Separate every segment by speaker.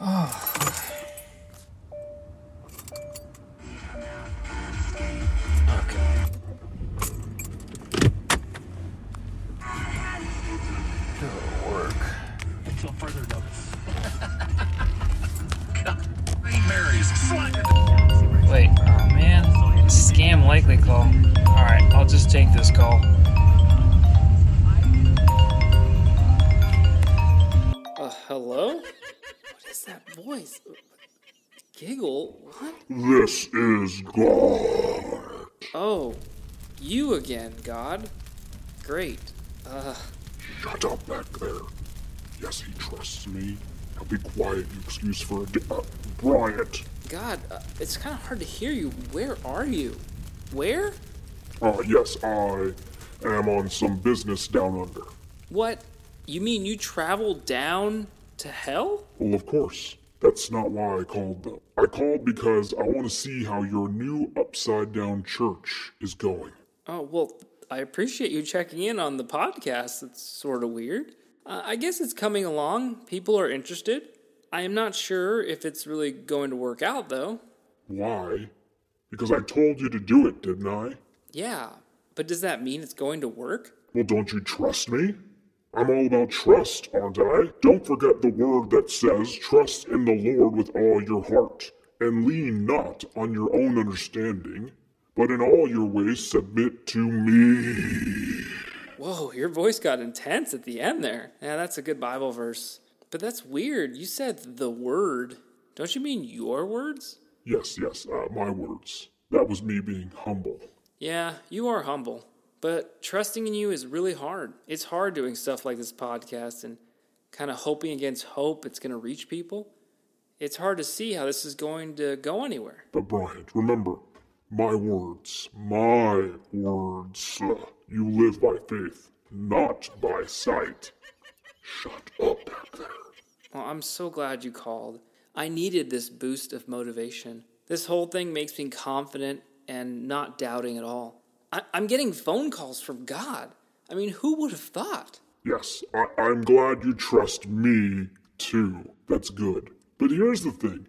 Speaker 1: Okay. It'll work.
Speaker 2: Until further notice.
Speaker 1: Wait, oh man. Scam likely call. Alright, I'll just take this call. Uh, hello? Is that voice? Giggle? What?
Speaker 3: This is God.
Speaker 1: Oh, you again, God. Great. Uh,
Speaker 3: Shut up back there. Yes, he trusts me. Now be quiet, you excuse for a di- uh, Bryant.
Speaker 1: God, uh, it's kind of hard to hear you. Where are you? Where?
Speaker 3: Uh, yes, I am on some business down under.
Speaker 1: What? You mean you traveled down to hell?
Speaker 3: Well, of course. That's not why I called, though. I called because I want to see how your new upside down church is going.
Speaker 1: Oh, well, I appreciate you checking in on the podcast. It's sort of weird. Uh, I guess it's coming along. People are interested. I am not sure if it's really going to work out, though.
Speaker 3: Why? Because I told you to do it, didn't I?
Speaker 1: Yeah, but does that mean it's going to work?
Speaker 3: Well, don't you trust me? I'm all about trust, aren't I? Don't forget the word that says, Trust in the Lord with all your heart, and lean not on your own understanding, but in all your ways submit to me.
Speaker 1: Whoa, your voice got intense at the end there. Yeah, that's a good Bible verse. But that's weird. You said the word. Don't you mean your words?
Speaker 3: Yes, yes, uh, my words. That was me being humble.
Speaker 1: Yeah, you are humble. But trusting in you is really hard. It's hard doing stuff like this podcast and kind of hoping against hope it's going to reach people. It's hard to see how this is going to go anywhere.
Speaker 3: But, Bryant, remember, my words, my words. Uh, you live by faith, not by sight. Shut up back there.
Speaker 1: Well, I'm so glad you called. I needed this boost of motivation. This whole thing makes me confident and not doubting at all. I- I'm getting phone calls from God. I mean, who would have thought?
Speaker 3: Yes, I- I'm glad you trust me too. That's good. But here's the thing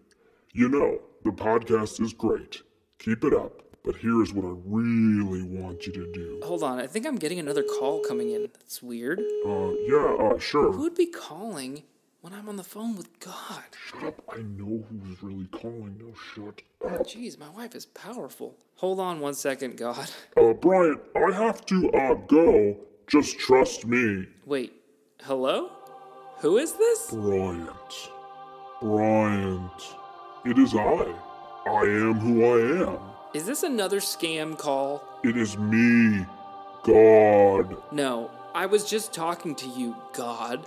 Speaker 3: you know, the podcast is great. Keep it up. But here's what I really want you to do.
Speaker 1: Hold on, I think I'm getting another call coming in. That's weird.
Speaker 3: Uh, yeah, uh, sure.
Speaker 1: Who'd be calling when I'm on the phone with God?
Speaker 3: Shut up. I know who's really calling. No, shut up.
Speaker 1: Jeez, my wife is powerful. Hold on one second, God.
Speaker 3: Uh, Bryant, I have to, uh, go. Just trust me.
Speaker 1: Wait, hello? Who is this?
Speaker 3: Bryant. Bryant. It is I. I am who I am.
Speaker 1: Is this another scam call?
Speaker 3: It is me, God.
Speaker 1: No, I was just talking to you, God.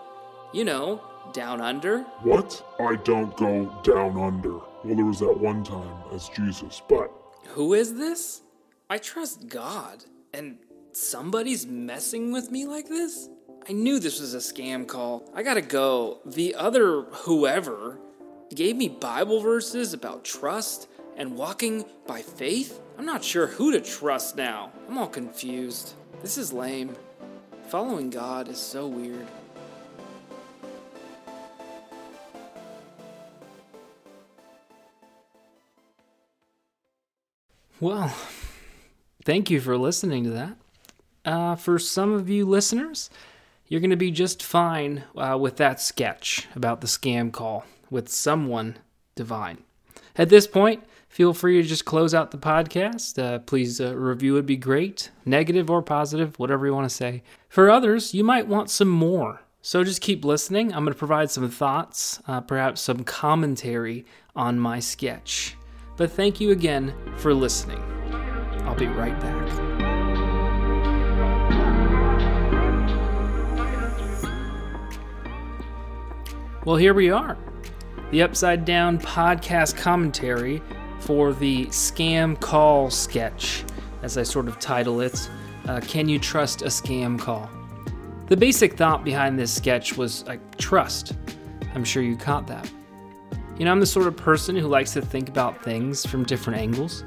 Speaker 1: You know, down under.
Speaker 3: What? I don't go down under. Well, there was that one time as Jesus, but
Speaker 1: Who is this? I trust God, and somebody's messing with me like this? I knew this was a scam call. I gotta go. The other whoever gave me Bible verses about trust and walking by faith. I'm not sure who to trust now. I'm all confused. This is lame. Following God is so weird. Well, thank you for listening to that. Uh, for some of you listeners, you're going to be just fine uh, with that sketch about the scam call with someone divine. At this point, feel free to just close out the podcast. Uh, please, uh, review would be great, negative or positive, whatever you want to say. For others, you might want some more. So just keep listening. I'm going to provide some thoughts, uh, perhaps some commentary on my sketch. But thank you again for listening. I'll be right back. Well, here we are. The Upside Down podcast commentary for the Scam Call sketch, as I sort of title it. Uh, Can you trust a scam call? The basic thought behind this sketch was like trust. I'm sure you caught that. You know, I'm the sort of person who likes to think about things from different angles.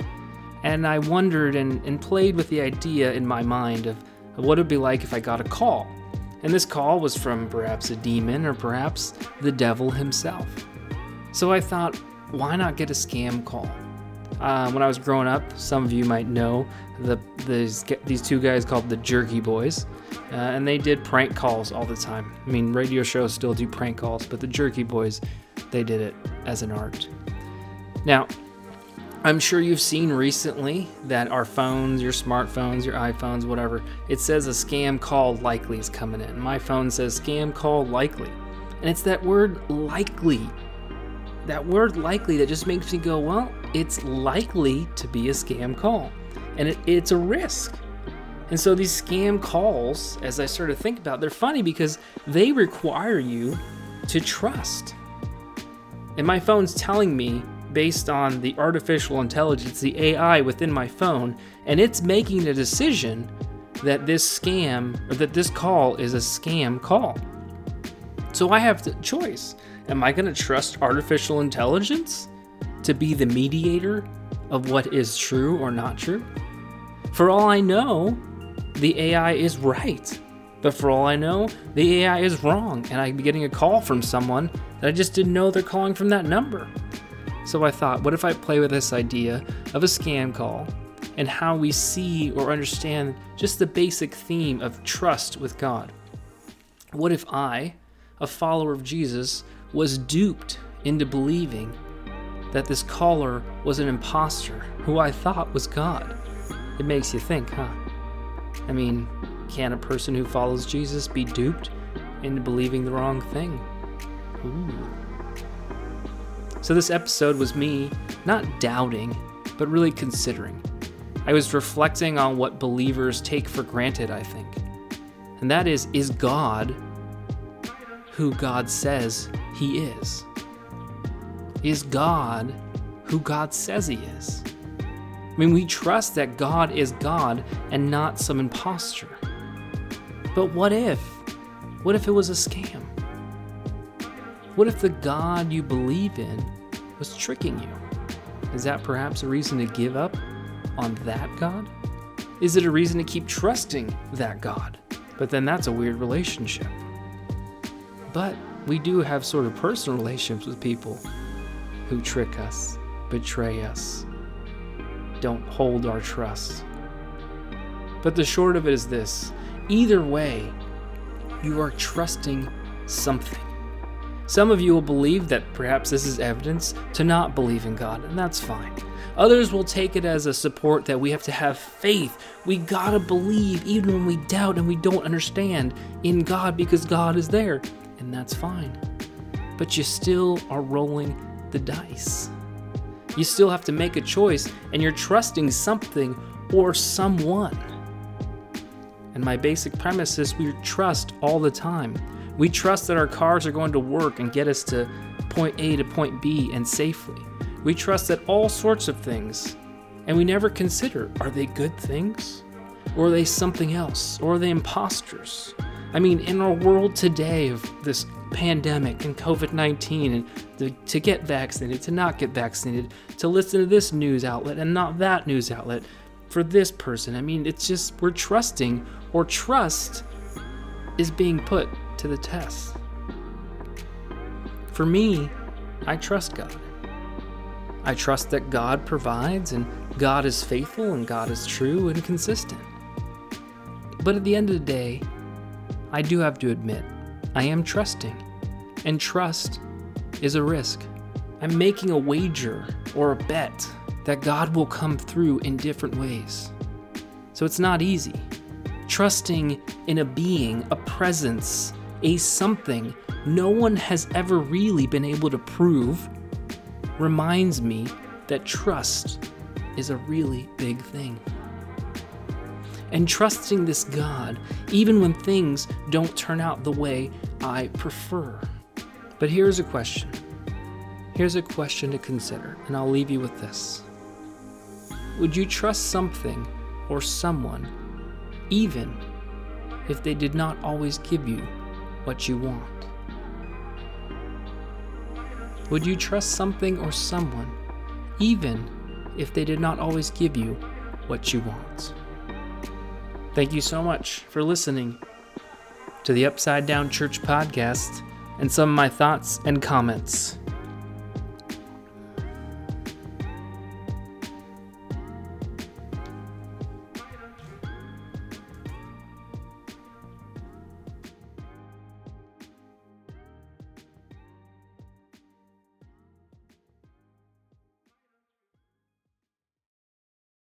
Speaker 1: And I wondered and, and played with the idea in my mind of, of what it would be like if I got a call. And this call was from perhaps a demon or perhaps the devil himself. So I thought, why not get a scam call? Uh, when I was growing up, some of you might know the these, these two guys called the Jerky Boys, uh, and they did prank calls all the time. I mean, radio shows still do prank calls, but the Jerky Boys, they did it as an art. Now, I'm sure you've seen recently that our phones, your smartphones, your iPhones, whatever, it says a scam call likely is coming in. My phone says scam call likely. And it's that word likely. That word likely that just makes me go, well, it's likely to be a scam call. And it, it's a risk. And so these scam calls, as I sort of think about, they're funny because they require you to trust. And my phone's telling me based on the artificial intelligence, the AI within my phone, and it's making a decision that this scam or that this call is a scam call. So I have the choice. Am I going to trust artificial intelligence to be the mediator of what is true or not true? For all I know, the AI is right. But for all I know, the AI is wrong, and I'd be getting a call from someone that I just didn't know they're calling from that number. So I thought, what if I play with this idea of a scam call and how we see or understand just the basic theme of trust with God? What if I, a follower of Jesus, was duped into believing that this caller was an impostor who I thought was God? It makes you think, huh? I mean, can a person who follows Jesus be duped into believing the wrong thing? Ooh. So, this episode was me not doubting, but really considering. I was reflecting on what believers take for granted, I think. And that is, is God who God says he is? Is God who God says he is? I mean, we trust that God is God and not some impostor. But what if? What if it was a scam? What if the God you believe in was tricking you? Is that perhaps a reason to give up on that God? Is it a reason to keep trusting that God? But then that's a weird relationship. But we do have sort of personal relationships with people who trick us, betray us, don't hold our trust. But the short of it is this either way, you are trusting something. Some of you will believe that perhaps this is evidence to not believe in God, and that's fine. Others will take it as a support that we have to have faith. We gotta believe even when we doubt and we don't understand in God because God is there, and that's fine. But you still are rolling the dice. You still have to make a choice, and you're trusting something or someone. And my basic premise is we trust all the time. We trust that our cars are going to work and get us to point A to point B and safely. We trust that all sorts of things. And we never consider are they good things? Or are they something else? Or are they imposters? I mean, in our world today of this pandemic and COVID 19, and to get vaccinated, to not get vaccinated, to listen to this news outlet and not that news outlet for this person, I mean, it's just we're trusting, or trust is being put to the test. For me, I trust God. I trust that God provides and God is faithful and God is true and consistent. But at the end of the day, I do have to admit, I am trusting. And trust is a risk. I'm making a wager or a bet that God will come through in different ways. So it's not easy. Trusting in a being, a presence, a something no one has ever really been able to prove reminds me that trust is a really big thing. And trusting this God, even when things don't turn out the way I prefer. But here's a question. Here's a question to consider, and I'll leave you with this. Would you trust something or someone even if they did not always give you what you want? Would you trust something or someone, even if they did not always give you what you want? Thank you so much for listening to the Upside Down Church podcast and some of my thoughts and comments.